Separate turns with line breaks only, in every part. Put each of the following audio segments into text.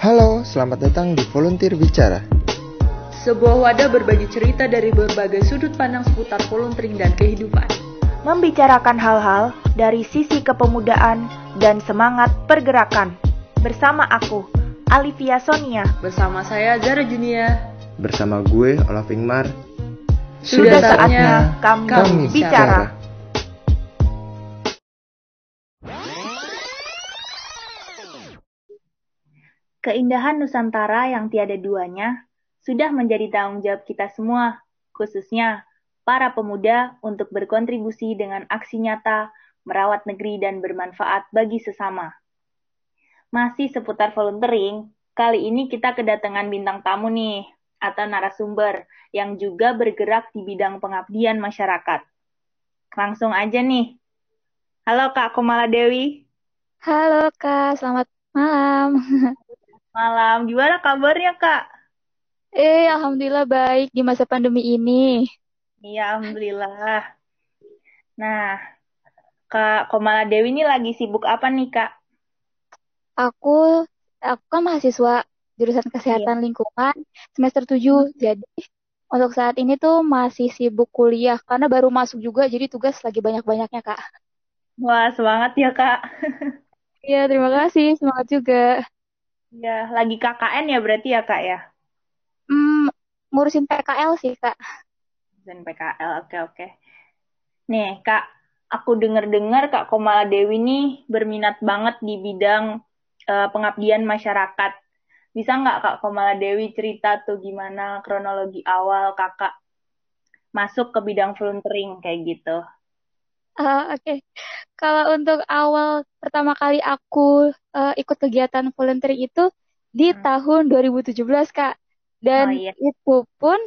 Halo, selamat datang di Volunteer Bicara.
Sebuah wadah berbagi cerita dari berbagai sudut pandang seputar volunteering dan kehidupan.
Membicarakan hal-hal dari sisi kepemudaan dan semangat pergerakan. Bersama aku, Alivia Sonia.
Bersama saya Zara Junia.
Bersama gue, Olaf Ingmar.
Sudah saatnya kami,
Kami
bicara.
bicara.
Keindahan Nusantara yang tiada duanya sudah menjadi tanggung jawab kita semua, khususnya para pemuda untuk berkontribusi dengan aksi nyata, merawat negeri dan bermanfaat bagi sesama. Masih seputar volunteering, kali ini kita kedatangan bintang tamu nih, atau narasumber yang juga bergerak di bidang pengabdian masyarakat. Langsung aja nih. Halo Kak Komala Dewi.
Halo Kak, selamat malam.
Malam, gimana kabarnya Kak?
Eh, alhamdulillah baik di masa pandemi ini.
Iya, Alhamdulillah. Nah, Kak Komala Dewi ini lagi sibuk apa nih Kak?
Aku aku kan mahasiswa jurusan Kesehatan Lingkungan semester 7. Jadi untuk saat ini tuh masih sibuk kuliah karena baru masuk juga jadi tugas lagi banyak-banyaknya, Kak.
Wah, semangat ya Kak.
Iya, terima kasih. Semangat juga.
Ya, lagi KKN ya berarti ya Kak ya?
Hmm, ngurusin PKL sih, Kak.
Dan PKL, oke oke. Nih Kak, aku dengar-dengar Kak Komala Dewi nih berminat banget di bidang eh, pengabdian masyarakat. Bisa nggak Kak Komala Dewi cerita tuh gimana kronologi awal Kakak masuk ke bidang volunteering kayak gitu?
Ah, Oke, Kalau untuk awal pertama kali aku eh, ikut kegiatan volunteering itu di
Hmm.
tahun 2017, Kak. Dan
Oh, iya.
itu pun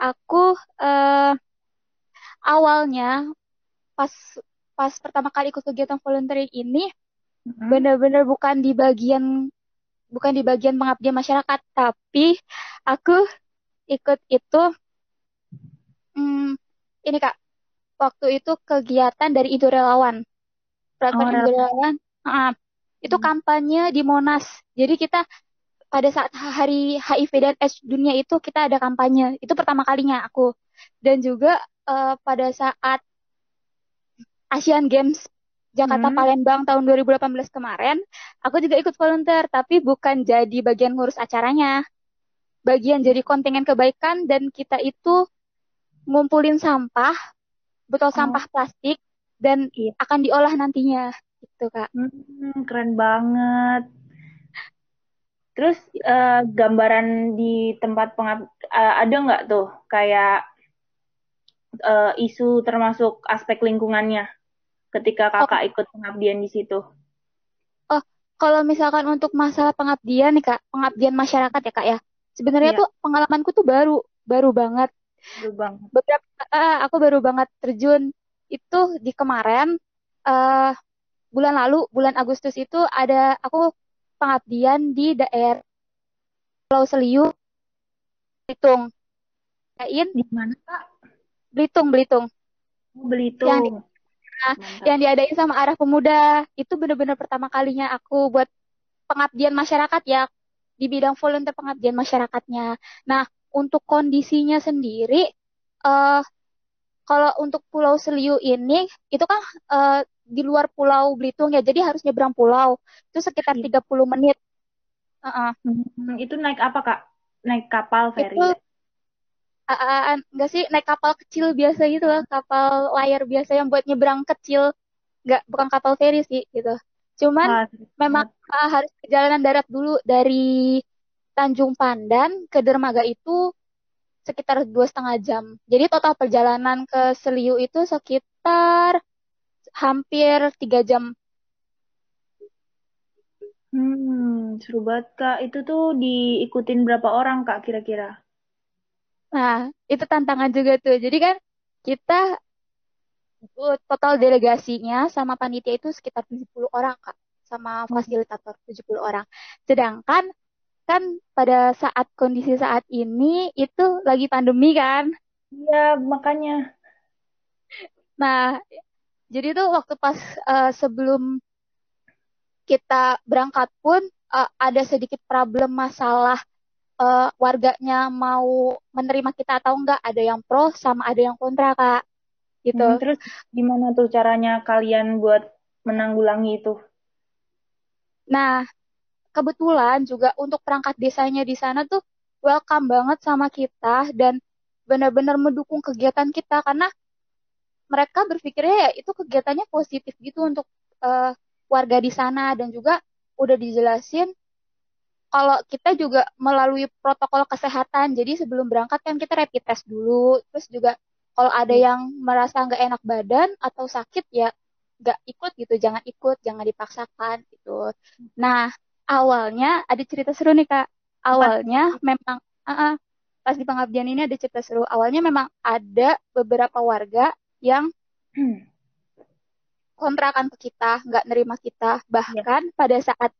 aku eh, awalnya pas pas pertama kali ikut kegiatan volunteering ini
Mm-mm.
benar-benar bukan di bagian bukan di bagian pengabdian masyarakat, tapi aku ikut itu hmm, ini Kak, waktu itu kegiatan dari Indo Relawan.
Oh,
Indo Relawan, ah, itu
Hmm.
kampanye di Monas. Jadi kita pada saat hari HIV dan AIDS dunia itu kita ada kampanye. Itu pertama kalinya aku. Dan juga eh, pada saat Asian Games Jakarta
Hmm.
Palembang tahun 2018 kemarin, aku juga ikut volunteer, tapi bukan jadi bagian ngurus acaranya. Bagian jadi kontingen kebaikan dan kita itu ngumpulin sampah, botol
Oh.
sampah plastik dan
Iya.
akan diolah nantinya. Gitu, Kak.
Hmm, keren banget. Terus eh, gambaran di tempat pengab eh, ada nggak tuh kayak eh, isu termasuk aspek lingkungannya ketika
Oh,
kakak ikut pengabdian di situ?
oh, kalau misalkan untuk masalah pengabdian nih, Kak, pengabdian masyarakat ya, Kak ya. Sebenarnya
Iya,
tuh pengalamanku tuh baru, baru banget.
Banget.
beberapa ah, aku baru banget terjun itu di kemarin eh bulan lalu bulan Agustus itu ada aku pengabdian di daerah Pulau Seliu Belitung Yain
Di mana kak?
Belitung Belitung
Oh, Belitung.
yang di,
Mantap.
yang diadain sama Arah Pemuda itu bener-bener pertama kalinya aku buat pengabdian masyarakat ya di bidang volunteer pengabdian masyarakatnya. Nah, untuk kondisinya sendiri eh kalau untuk Pulau Seliu ini itu kan eh, di luar Pulau Belitung ya, jadi harus nyebrang pulau. Itu sekitar
Iya.
30 menit. Heeh.
Hmm, itu naik apa kak? Naik kapal feri
Itu ah, enggak sih naik kapal kecil biasa gitu loh, kapal layar biasa yang buat nyebrang kecil. Enggak, bukan kapal feri sih gitu. Cuman
seru
memang ah, harus perjalanan darat dulu dari Tanjung Pandan ke dermaga itu sekitar dua setengah jam. Jadi total perjalanan ke Seliu itu sekitar hampir tiga jam.
Hmm, seru banget kak. Itu tuh diikutin berapa orang kak kira-kira?
Nah, itu tantangan juga tuh. Jadi kan kita uh, total delegasinya sama panitia itu sekitar 70 orang, Kak. Sama fasilitator 70 orang. Sedangkan kan pada saat kondisi saat ini itu lagi pandemi kan.
Iya, makanya.
Nah, jadi tuh waktu pas eh, sebelum kita berangkat pun uh, ada sedikit problem masalah uh, warganya mau menerima kita atau enggak, ada yang pro sama ada yang kontra kak. Gitu.
Hmm, terus gimana tuh caranya kalian buat menanggulangi itu?
Nah, kebetulan juga untuk perangkat desanya di sana tuh welcome banget sama kita dan benar-benar mendukung kegiatan kita karena mereka berpikirnya ya itu kegiatannya positif gitu untuk uh, warga di sana dan juga udah dijelasin kalau kita juga melalui protokol kesehatan. Jadi sebelum berangkat kan kita rapid test dulu. Terus juga kalau ada yang merasa nggak enak badan atau sakit ya nggak ikut gitu, jangan ikut, jangan dipaksakan gitu. Nah awalnya ada cerita seru nih kak. Awalnya memang uh -uh, pas di pengabdian ini ada cerita seru. Awalnya memang ada beberapa warga yang kontrakan ke kita, nggak nerima kita. Bahkan ya. pada saat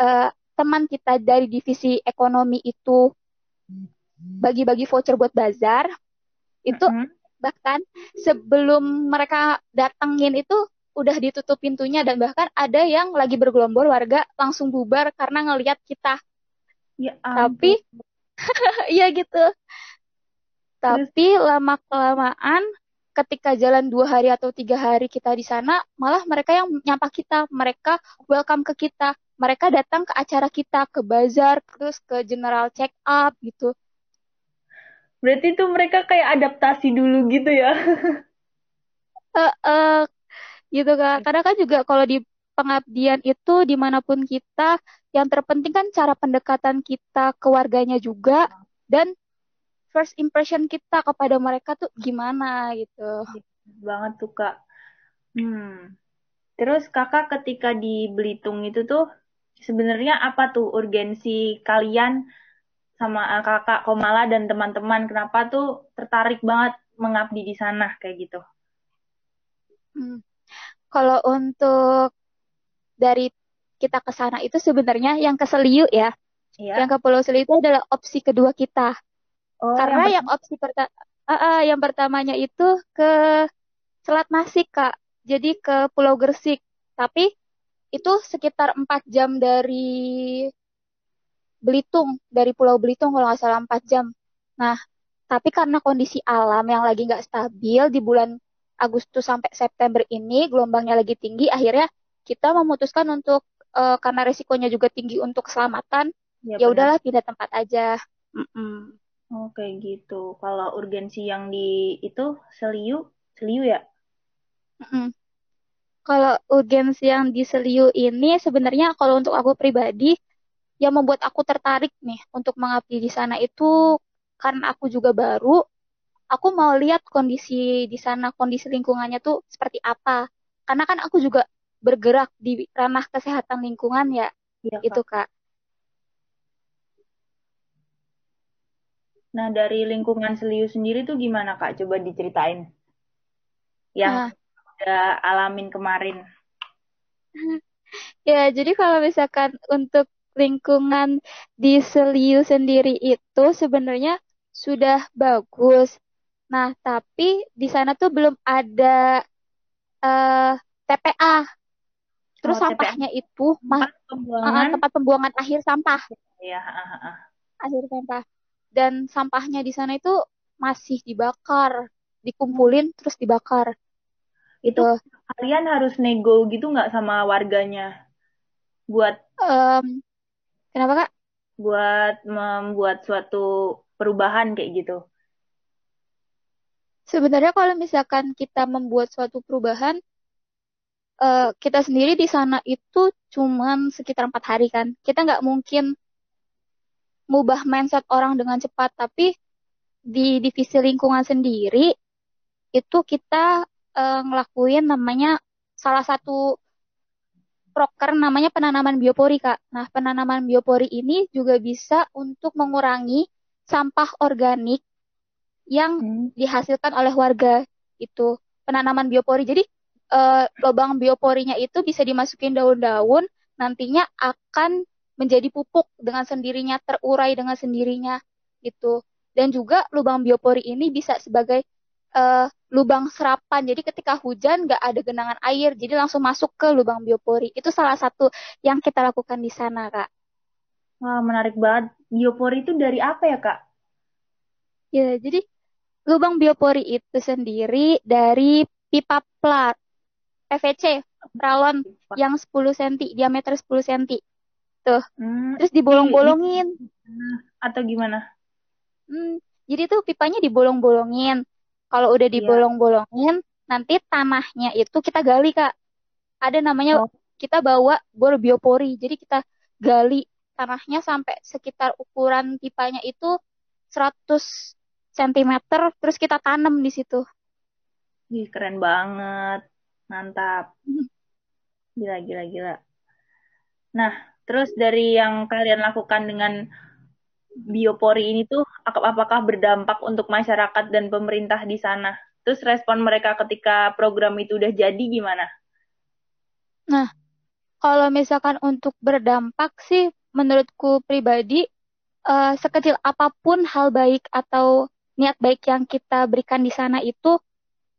uh, teman kita dari divisi ekonomi itu bagi-bagi voucher buat bazar, itu mm -hmm. bahkan sebelum mereka datangin itu udah ditutup pintunya dan bahkan ada yang lagi bergelombol warga langsung bubar karena ngelihat kita. Ya, Tapi iya gitu. Tapi lama kelamaan ketika jalan dua hari atau tiga hari kita di sana, malah mereka yang nyapa kita, mereka welcome ke kita, mereka datang ke acara kita, ke bazar, terus ke general check up gitu.
Berarti itu mereka kayak adaptasi dulu gitu ya?
uh, uh, gitu kan. Karena kan juga kalau di pengabdian itu di mana pun kita, yang terpenting kan cara pendekatan kita ke warganya juga dan first impression kita kepada mereka tuh gimana gitu.
Banget tuh kak. Hmm. Terus kakak ketika di Belitung itu tuh sebenarnya apa tuh urgensi kalian sama eh, kakak Komala dan teman-teman kenapa tuh tertarik banget mengabdi di sana kayak gitu?
Hmm. Kalau untuk dari kita ke sana itu sebenarnya yang ke Seliu ya. Iya. Yang ke Pulau Seliu itu adalah opsi kedua kita. Oh, Karena yang, yang opsi pertama uh, uh, yang pertamanya itu ke Selat Masik, Kak. Jadi ke Pulau Gersik. Tapi itu sekitar 4 jam dari Belitung, dari Pulau Belitung kalau nggak salah 4 jam. Nah, tapi karena kondisi alam yang lagi nggak stabil di bulan Agustus sampai September ini gelombangnya lagi tinggi, akhirnya kita memutuskan untuk uh, karena resikonya juga tinggi untuk keselamatan, ya, ya udahlah pindah tempat aja. Mm -mm.
Oh, kayak gitu. Kalau urgensi yang di itu Seliu, Seliu ya?
Mm-mm. Kalau urgensi yang di Seliu ini sebenarnya kalau untuk aku pribadi yang membuat aku tertarik nih untuk mengabdi di sana itu karena aku juga baru, aku mau lihat kondisi di sana, kondisi lingkungannya tuh seperti apa. Karena kan aku juga bergerak di ranah kesehatan lingkungan ya, ya itu Kak.
Nah, dari lingkungan Seliu sendiri tuh gimana Kak? Coba diceritain. Yang nah. udah alamin kemarin.
Ya, jadi kalau misalkan untuk lingkungan di Seliu sendiri itu sebenarnya sudah bagus. Nah, tapi di sana tuh belum ada uh, eh, TPA. Terus oh, sampahnya TPA. itu tempat pembuangan. Uh, tempat pembuangan akhir sampah.
Iya, uh, uh.
Akhir sampah dan sampahnya di sana itu masih dibakar, dikumpulin terus dibakar.
Itu kalian harus nego gitu nggak sama warganya buat
um, kenapa kak?
Buat membuat suatu perubahan kayak gitu.
Sebenarnya kalau misalkan kita membuat suatu perubahan, uh, kita sendiri di sana itu cuman sekitar empat hari kan. Kita nggak mungkin mengubah mindset orang dengan cepat tapi di divisi lingkungan sendiri itu kita uh, ngelakuin namanya salah satu proker namanya penanaman biopori kak. Nah penanaman biopori ini juga bisa untuk mengurangi sampah organik yang hmm. dihasilkan oleh warga itu penanaman biopori. Jadi uh, lubang bioporinya itu bisa dimasukin daun-daun nantinya akan menjadi pupuk dengan sendirinya, terurai dengan sendirinya gitu. Dan juga lubang biopori ini bisa sebagai uh, lubang serapan. Jadi ketika hujan nggak ada genangan air, jadi langsung masuk ke lubang biopori. Itu salah satu yang kita lakukan di sana, Kak.
Wah, menarik banget. Biopori itu dari apa ya, Kak?
Ya, jadi lubang biopori itu sendiri dari pipa plat PVC, pralon yang 10 cm, diameter 10 cm. Tuh. Hmm, Terus dibolong-bolongin.
Atau gimana?
Hmm, jadi tuh pipanya dibolong-bolongin. Kalau udah iya. dibolong-bolongin, nanti tanahnya itu kita gali, Kak. Ada namanya oh. kita bawa bor biopori. Jadi kita gali tanahnya sampai sekitar ukuran pipanya itu 100 cm terus kita tanam di situ.
Ih, keren banget. Mantap. Gila, gila, gila. Nah, terus dari yang kalian lakukan dengan biopori ini tuh apakah berdampak untuk masyarakat dan pemerintah di sana? Terus respon mereka ketika program itu udah jadi gimana?
Nah, kalau misalkan untuk berdampak sih menurutku pribadi uh, sekecil apa pun hal baik atau niat baik yang kita berikan di sana itu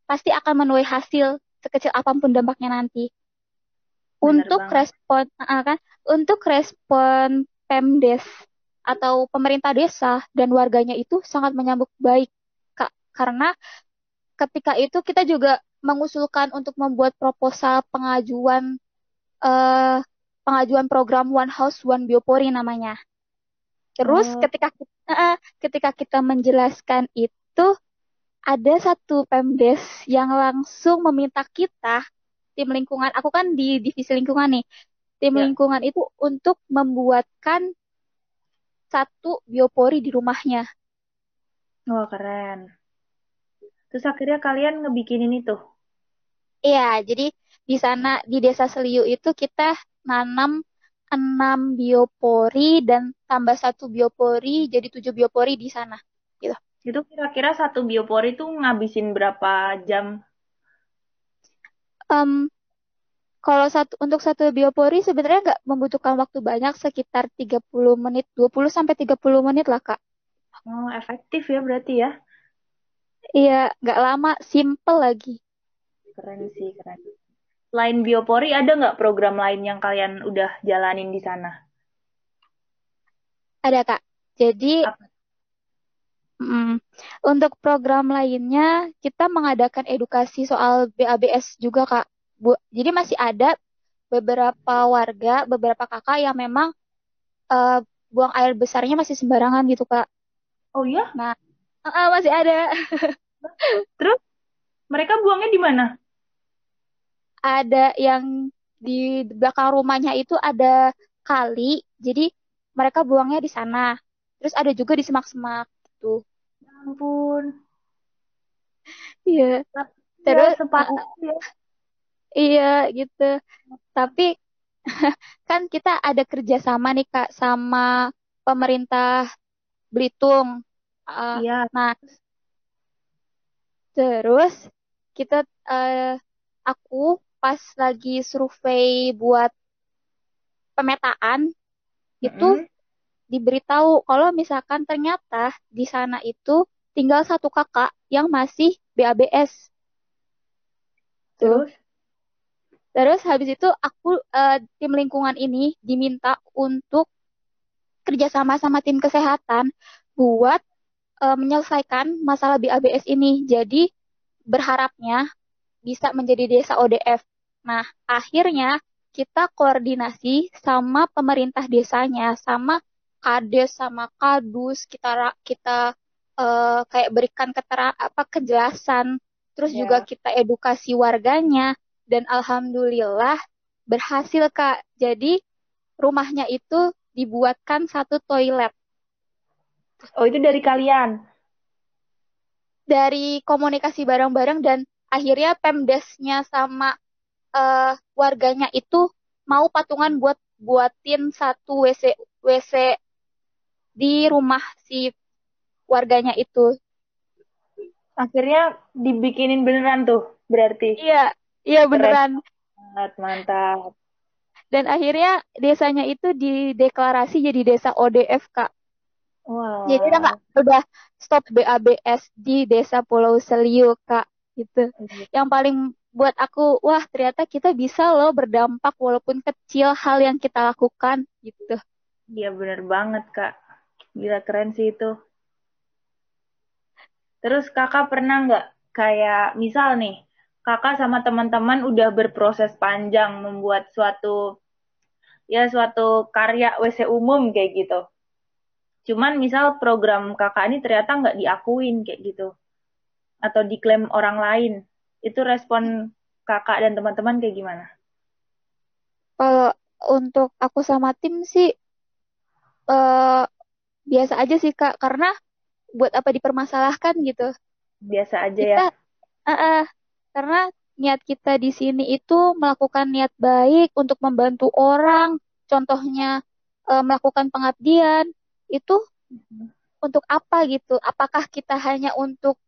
pasti akan menuai hasil sekecil apa pun dampaknya nanti. Untuk banget. respon uh, kan untuk respon Pemdes atau pemerintah desa dan warganya itu sangat menyambut baik Kak karena ketika itu kita juga mengusulkan untuk membuat proposal pengajuan uh, pengajuan program One House One Biopori namanya. Terus oh. ketika uh, ketika kita menjelaskan itu ada satu Pemdes yang langsung meminta kita tim lingkungan, aku kan di divisi lingkungan nih. Tim ya. lingkungan itu untuk membuatkan satu biopori di rumahnya.
Wah, keren. Terus akhirnya kalian ngebikinin itu?
Iya, jadi di sana di Desa Seliu itu kita nanam enam biopori dan tambah satu biopori jadi tujuh biopori di sana gitu.
Itu kira-kira satu biopori itu ngabisin berapa jam?
Um, kalau satu untuk satu biopori sebenarnya nggak membutuhkan waktu banyak sekitar 30 menit, 20 sampai 30 menit lah, Kak.
Oh, efektif ya berarti ya.
Iya, nggak lama, simple lagi.
Keren sih, keren selain biopori ada nggak program lain yang kalian udah jalanin di sana?
Ada kak. Jadi mm, untuk program lainnya kita mengadakan edukasi soal BABS juga kak. Bu, jadi masih ada beberapa warga, beberapa kakak yang memang uh, buang air besarnya masih sembarangan gitu kak.
Oh iya?
Nah, uh, masih ada.
Terus mereka buangnya di mana?
Ada yang di belakang rumahnya itu ada kali, jadi mereka buangnya di sana. Terus ada juga di semak-semak gitu.
Ya ampun.
Iya. Terus ya. Iya gitu. Tapi kan kita ada kerjasama nih kak sama pemerintah Belitung.
Uh, iya.
Nah, terus kita uh, aku pas lagi survei buat pemetaan mm-hmm. itu diberitahu kalau misalkan ternyata di sana itu tinggal satu kakak yang masih BABS. Terus Terus habis itu aku uh, tim lingkungan ini diminta untuk kerjasama sama tim kesehatan buat uh, menyelesaikan masalah BABS ini. Jadi berharapnya bisa menjadi desa ODF. Nah, akhirnya kita koordinasi sama pemerintah desanya, sama kades, sama kadus, kita kita uh, kayak berikan ketera apa kejelasan, terus yeah. juga kita edukasi warganya dan alhamdulillah berhasil Kak. Jadi rumahnya itu dibuatkan satu toilet.
Oh, itu dari kalian?
Dari komunikasi bareng-bareng dan akhirnya Pemdesnya sama uh, warganya itu mau patungan buat buatin satu WC WC di rumah si warganya itu.
Akhirnya dibikinin beneran tuh berarti.
Iya, iya beneran.
Sangat mantap.
Dan akhirnya desanya itu dideklarasi jadi desa ODF, Kak.
Wow.
Jadi udah nggak udah stop BABS di Desa Pulau Seliu Kak gitu. Yang paling buat aku wah ternyata kita bisa loh berdampak walaupun kecil hal yang kita lakukan gitu.
Iya bener banget kak. Gila keren sih itu. Terus kakak pernah nggak kayak misal nih kakak sama teman-teman udah berproses panjang membuat suatu ya suatu karya WC umum kayak gitu. Cuman misal program kakak ini ternyata nggak diakuin kayak gitu. Atau diklaim orang lain. Itu respon kakak dan teman-teman kayak gimana?
Kalau untuk aku sama tim sih uh, biasa aja sih Kak, karena buat apa dipermasalahkan gitu.
Biasa aja
kita,
ya.
Uh, uh, karena niat kita di sini itu melakukan niat baik untuk membantu orang, contohnya uh, melakukan pengabdian, itu untuk apa gitu? Apakah kita hanya untuk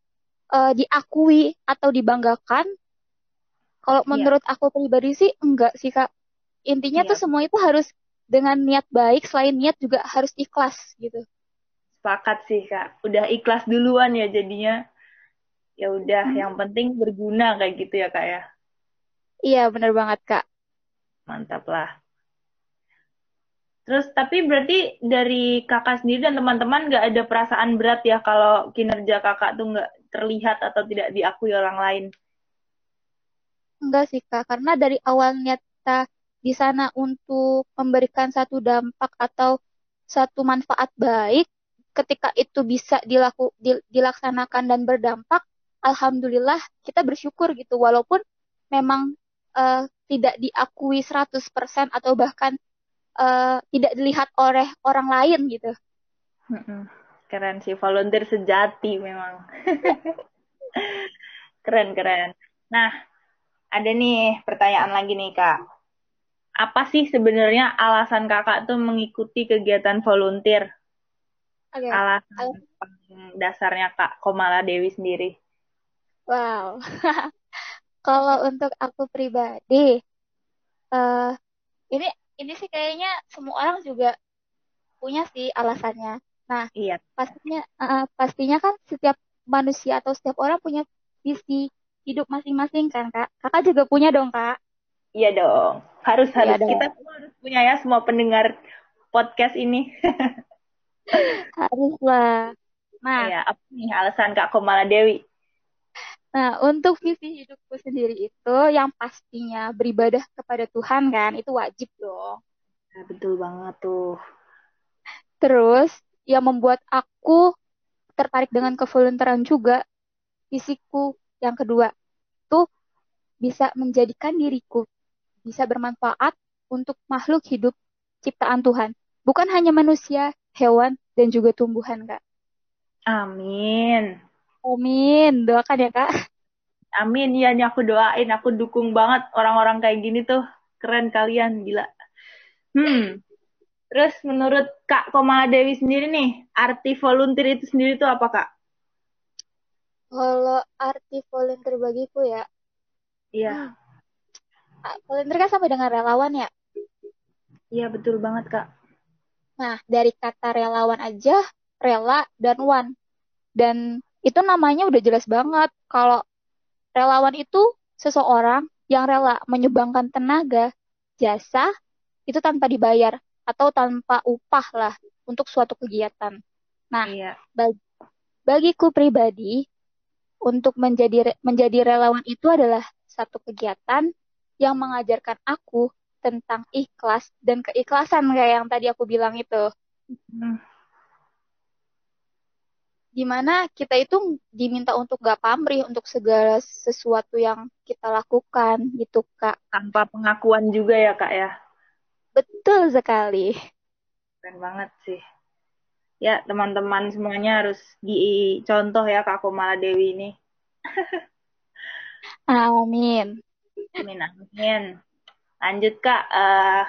uh, diakui atau dibanggakan? Kalau iya. menurut yeah. aku pribadi sih enggak sih kak. Intinya yeah. tuh semua itu harus dengan niat baik. Selain niat juga harus ikhlas gitu.
Sepakat sih kak. Udah ikhlas duluan ya jadinya. Ya udah, hmm. yang penting berguna kayak gitu ya kak ya.
Iya bener banget kak.
Mantap lah. Terus tapi berarti dari kakak sendiri dan teman-teman nggak ada perasaan berat ya kalau kinerja kakak tuh nggak terlihat atau tidak diakui orang lain?
Enggak sih kak, karena dari awal niat kita di sana untuk memberikan satu dampak atau satu manfaat baik, ketika itu bisa dilaku, dilaksanakan dan berdampak, alhamdulillah kita bersyukur gitu walaupun memang uh, tidak diakui 100% atau bahkan uh, tidak dilihat oleh orang lain gitu.
Keren sih, volunteer sejati memang. keren, keren. Nah, ada nih pertanyaan lagi nih Kak. Apa sih sebenarnya alasan kakak tuh mengikuti kegiatan volunteer? Okay. Alasan dasarnya Kak Komala Dewi sendiri.
Wow. Kalau untuk aku pribadi, uh, ini ini sih kayaknya semua orang juga punya sih alasannya. Nah, iya. pastinya uh, pastinya kan setiap manusia atau setiap orang punya visi hidup masing-masing kan, Kak? Kakak juga punya dong, Kak?
Iya dong. Harus iya harus dong. kita semua harus punya ya semua pendengar podcast ini.
Haruslah.
Nah, ya, apa nih alasan Kak Komala Dewi
Nah, untuk visi hidupku sendiri itu yang pastinya beribadah kepada Tuhan kan, itu wajib dong.
Ya, betul banget tuh.
Terus, yang membuat aku tertarik dengan kevolunteeran juga, visiku yang kedua, tuh bisa menjadikan diriku bisa bermanfaat untuk makhluk hidup ciptaan Tuhan. Bukan hanya manusia, hewan, dan juga tumbuhan, Kak.
Amin.
Amin, doakan ya kak.
Amin, ya nih aku doain, aku dukung banget orang-orang kayak gini tuh. Keren kalian, gila. Hmm, terus menurut Kak Komala Dewi sendiri nih, arti volunteer itu sendiri tuh apa Kak?
Kalau arti volunteer bagiku ya,
Iya.
Hmm. Volunteer kan sama dengan relawan ya?
Iya, betul banget Kak.
Nah, dari kata relawan aja, rela dan one. Dan itu namanya udah jelas banget kalau relawan itu seseorang yang rela menyumbangkan tenaga, jasa itu tanpa dibayar atau tanpa upah lah untuk suatu kegiatan. Nah, iya. bagi, bagiku pribadi untuk menjadi menjadi relawan itu adalah satu kegiatan yang mengajarkan aku tentang ikhlas dan keikhlasan kayak yang tadi aku bilang itu. Hmm di mana kita itu diminta untuk gak pamrih untuk segala sesuatu yang kita lakukan gitu kak
tanpa pengakuan juga ya kak ya
betul sekali.
Keren banget sih. Ya teman-teman semuanya harus dicontoh ya kak Komala Dewi ini.
Amin.
Amin amin. Lanjut kak. Uh,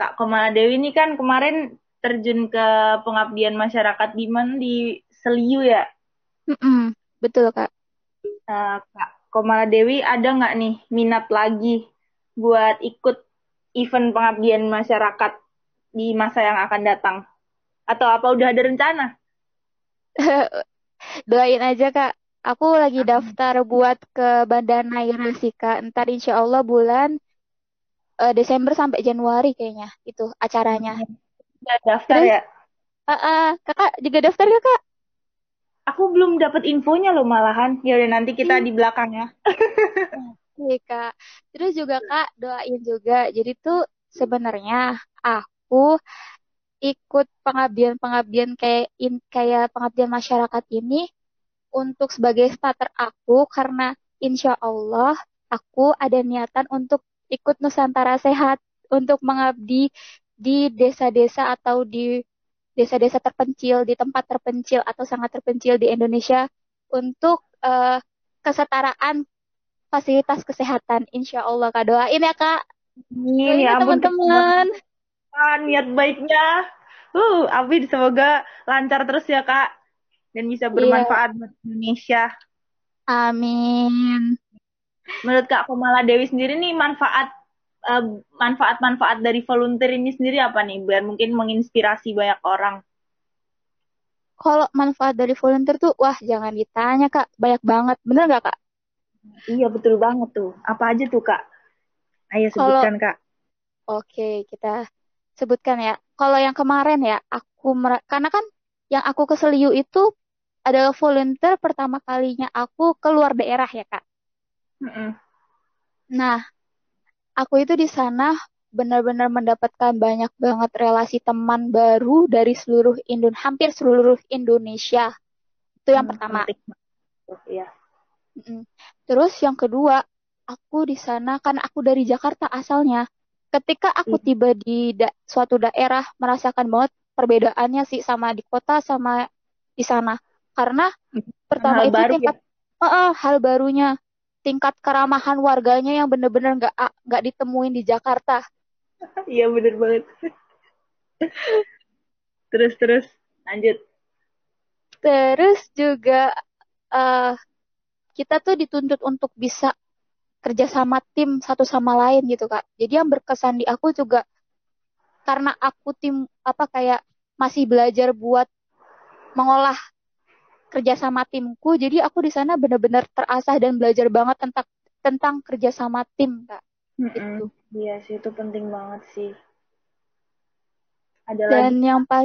kak Komala Dewi ini kan kemarin terjun ke pengabdian masyarakat di mana di Seliu ya?
Mm-mm, betul kak.
Uh, kak Komala Dewi ada nggak nih minat lagi buat ikut event pengabdian masyarakat di masa yang akan datang? Atau apa udah ada rencana
Doain aja Kak. Aku lagi daftar buat ke Banda Naira sih Kak. Ntar insya Allah bulan uh, Desember sampai Januari kayaknya itu acaranya.
Udah daftar
Terus,
ya?
uh, uh, kakak juga daftar ya Kak?
Aku belum dapat infonya loh malahan. Ya udah nanti kita
Hmm.
di belakangnya.
Oke Kak. Terus juga Kak doain juga. Jadi tuh sebenarnya aku ikut pengabdian-pengabdian kayak in, kayak pengabdian masyarakat ini untuk sebagai starter aku karena insya Allah aku ada niatan untuk ikut Nusantara Sehat untuk mengabdi di desa-desa atau di desa-desa terpencil, di tempat terpencil atau sangat terpencil di Indonesia untuk uh, kesetaraan fasilitas kesehatan. Insya Allah Kak doain ya Kak.
Amin
Doain
ya
ya teman-teman.
Niat baiknya. Uh, Abi semoga lancar terus ya Kak dan bisa
Iya,
bermanfaat buat Indonesia.
amin.
Menurut Kak Komala Dewi sendiri nih manfaat eh, manfaat-manfaat dari volunteer ini sendiri apa nih? Biar mungkin menginspirasi banyak orang.
Kalau manfaat dari volunteer tuh, wah jangan ditanya Kak, banyak banget. Bener nggak Kak?
Iya betul banget tuh. Apa aja tuh Kak? Ayo
Kalau
sebutkan Kak.
Oke, kita sebutkan ya. Kalau yang kemarin ya, aku mer- karena kan yang aku ke Seliu itu adalah volunteer pertama kalinya aku keluar daerah ya, Kak.
Mm-mm.
Nah, aku itu di sana benar-benar mendapatkan banyak banget relasi teman baru dari seluruh Indon hampir seluruh Indonesia. Itu yang
Hmm,
pertama.
Iya.
Terus yang kedua, aku di sana kan aku dari Jakarta asalnya. Ketika aku tiba di da- suatu daerah merasakan banget perbedaannya sih sama di kota sama di sana. Karena pertama
Hal
itu
baru ya.
tingkat eh, eh, hal barunya, tingkat keramahan warganya yang bener-bener nggak a- nggak ditemuin di Jakarta.
Iya bener banget. Terus terus lanjut.
Terus juga eh, kita tuh dituntut untuk bisa kerja sama tim satu sama lain gitu Kak. Jadi yang berkesan di aku juga karena aku tim apa kayak masih belajar buat mengolah kerja sama timku. Jadi aku di sana benar-benar terasah dan belajar banget tentang tentang kerja sama tim Kak.
Mm-mm.
Gitu.
Iya sih itu penting banget sih. Ada lagi.
Dan yang pa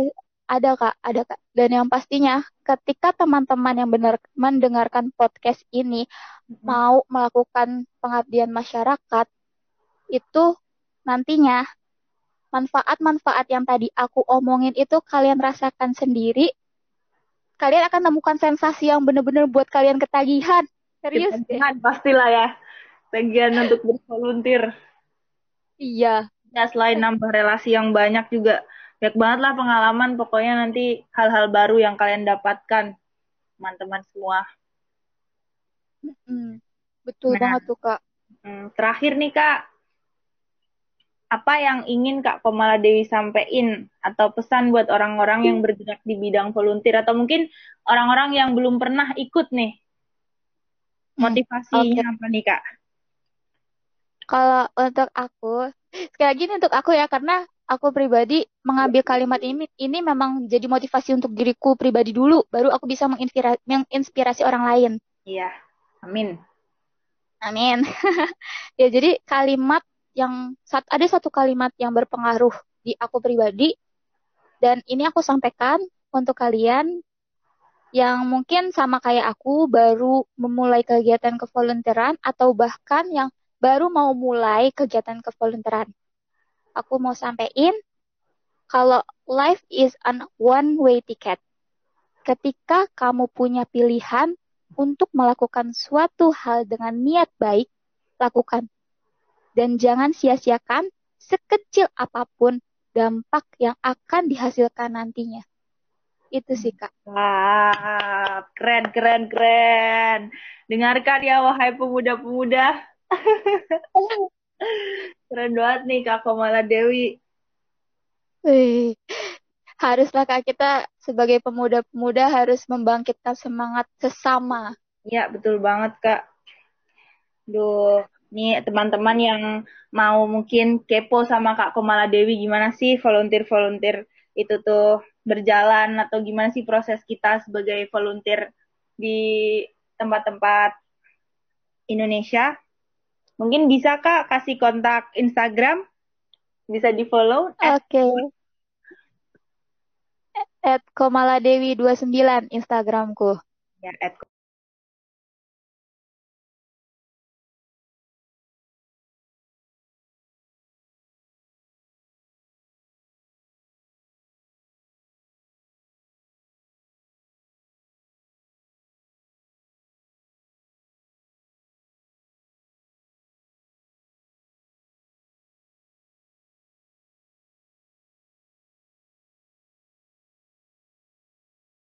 ada Kak, ada Kak. Dan yang pastinya ketika teman-teman yang benar mendengarkan podcast ini
Mm-mm.
mau melakukan pengabdian masyarakat, itu nantinya manfaat-manfaat yang tadi aku omongin itu kalian rasakan sendiri. Kalian akan temukan sensasi yang benar-benar buat kalian ketagihan. Serius deh.
Pastilah ya. Bagian untuk bervolunteer.
Iya,
Ya selain nambah relasi yang banyak juga banyak banget lah pengalaman. Pokoknya nanti hal-hal baru yang kalian dapatkan teman-teman semua.
Mm-mm. betul
Nah,
banget tuh Kak.
hmm, terakhir nih Kak, apa yang ingin Kak Komala Dewi sampaikan atau pesan buat orang-orang yang bergerak di bidang volunteer atau mungkin orang-orang yang belum pernah ikut nih
Hmm,
motivasinya
Oke,
apa nih Kak?
Kalau untuk aku, sekali lagi untuk aku ya, karena aku pribadi mengambil kalimat ini, ini memang jadi motivasi untuk diriku pribadi dulu, baru aku bisa menginspirasi, menginspirasi orang lain.
Iya, amin.
Amin. Ya, jadi kalimat yang ada satu kalimat yang berpengaruh di aku pribadi dan ini aku sampaikan untuk kalian yang mungkin sama kayak aku baru memulai kegiatan kevolunteeran atau bahkan yang baru mau mulai kegiatan kevolunteeran. Aku mau sampaikan kalau life is an one way ticket. Ketika kamu punya pilihan untuk melakukan suatu hal dengan niat baik, lakukan. Dan jangan sia-siakan sekecil apa pun dampak yang akan dihasilkan nantinya. Itu sih, Kak.
Wah, keren, keren, keren. Dengarkan ya, wahai pemuda-pemuda. Keren banget nih Kak Komala Dewi.
Wih, haruslah Kak kita sebagai pemuda-pemuda harus membangkitkan semangat sesama.
Ya, betul banget Kak. Duh, nih teman-teman yang mau mungkin kepo sama Kak Komala Dewi gimana sih volunteer-volunteer itu tuh berjalan atau gimana sih proses kita sebagai volunteer di tempat-tempat Indonesia. Mungkin bisa Kak kasih kontak Instagram, bisa di follow.
Oke. Okay. At Komaladewi 29 Instagramku.
Ya, at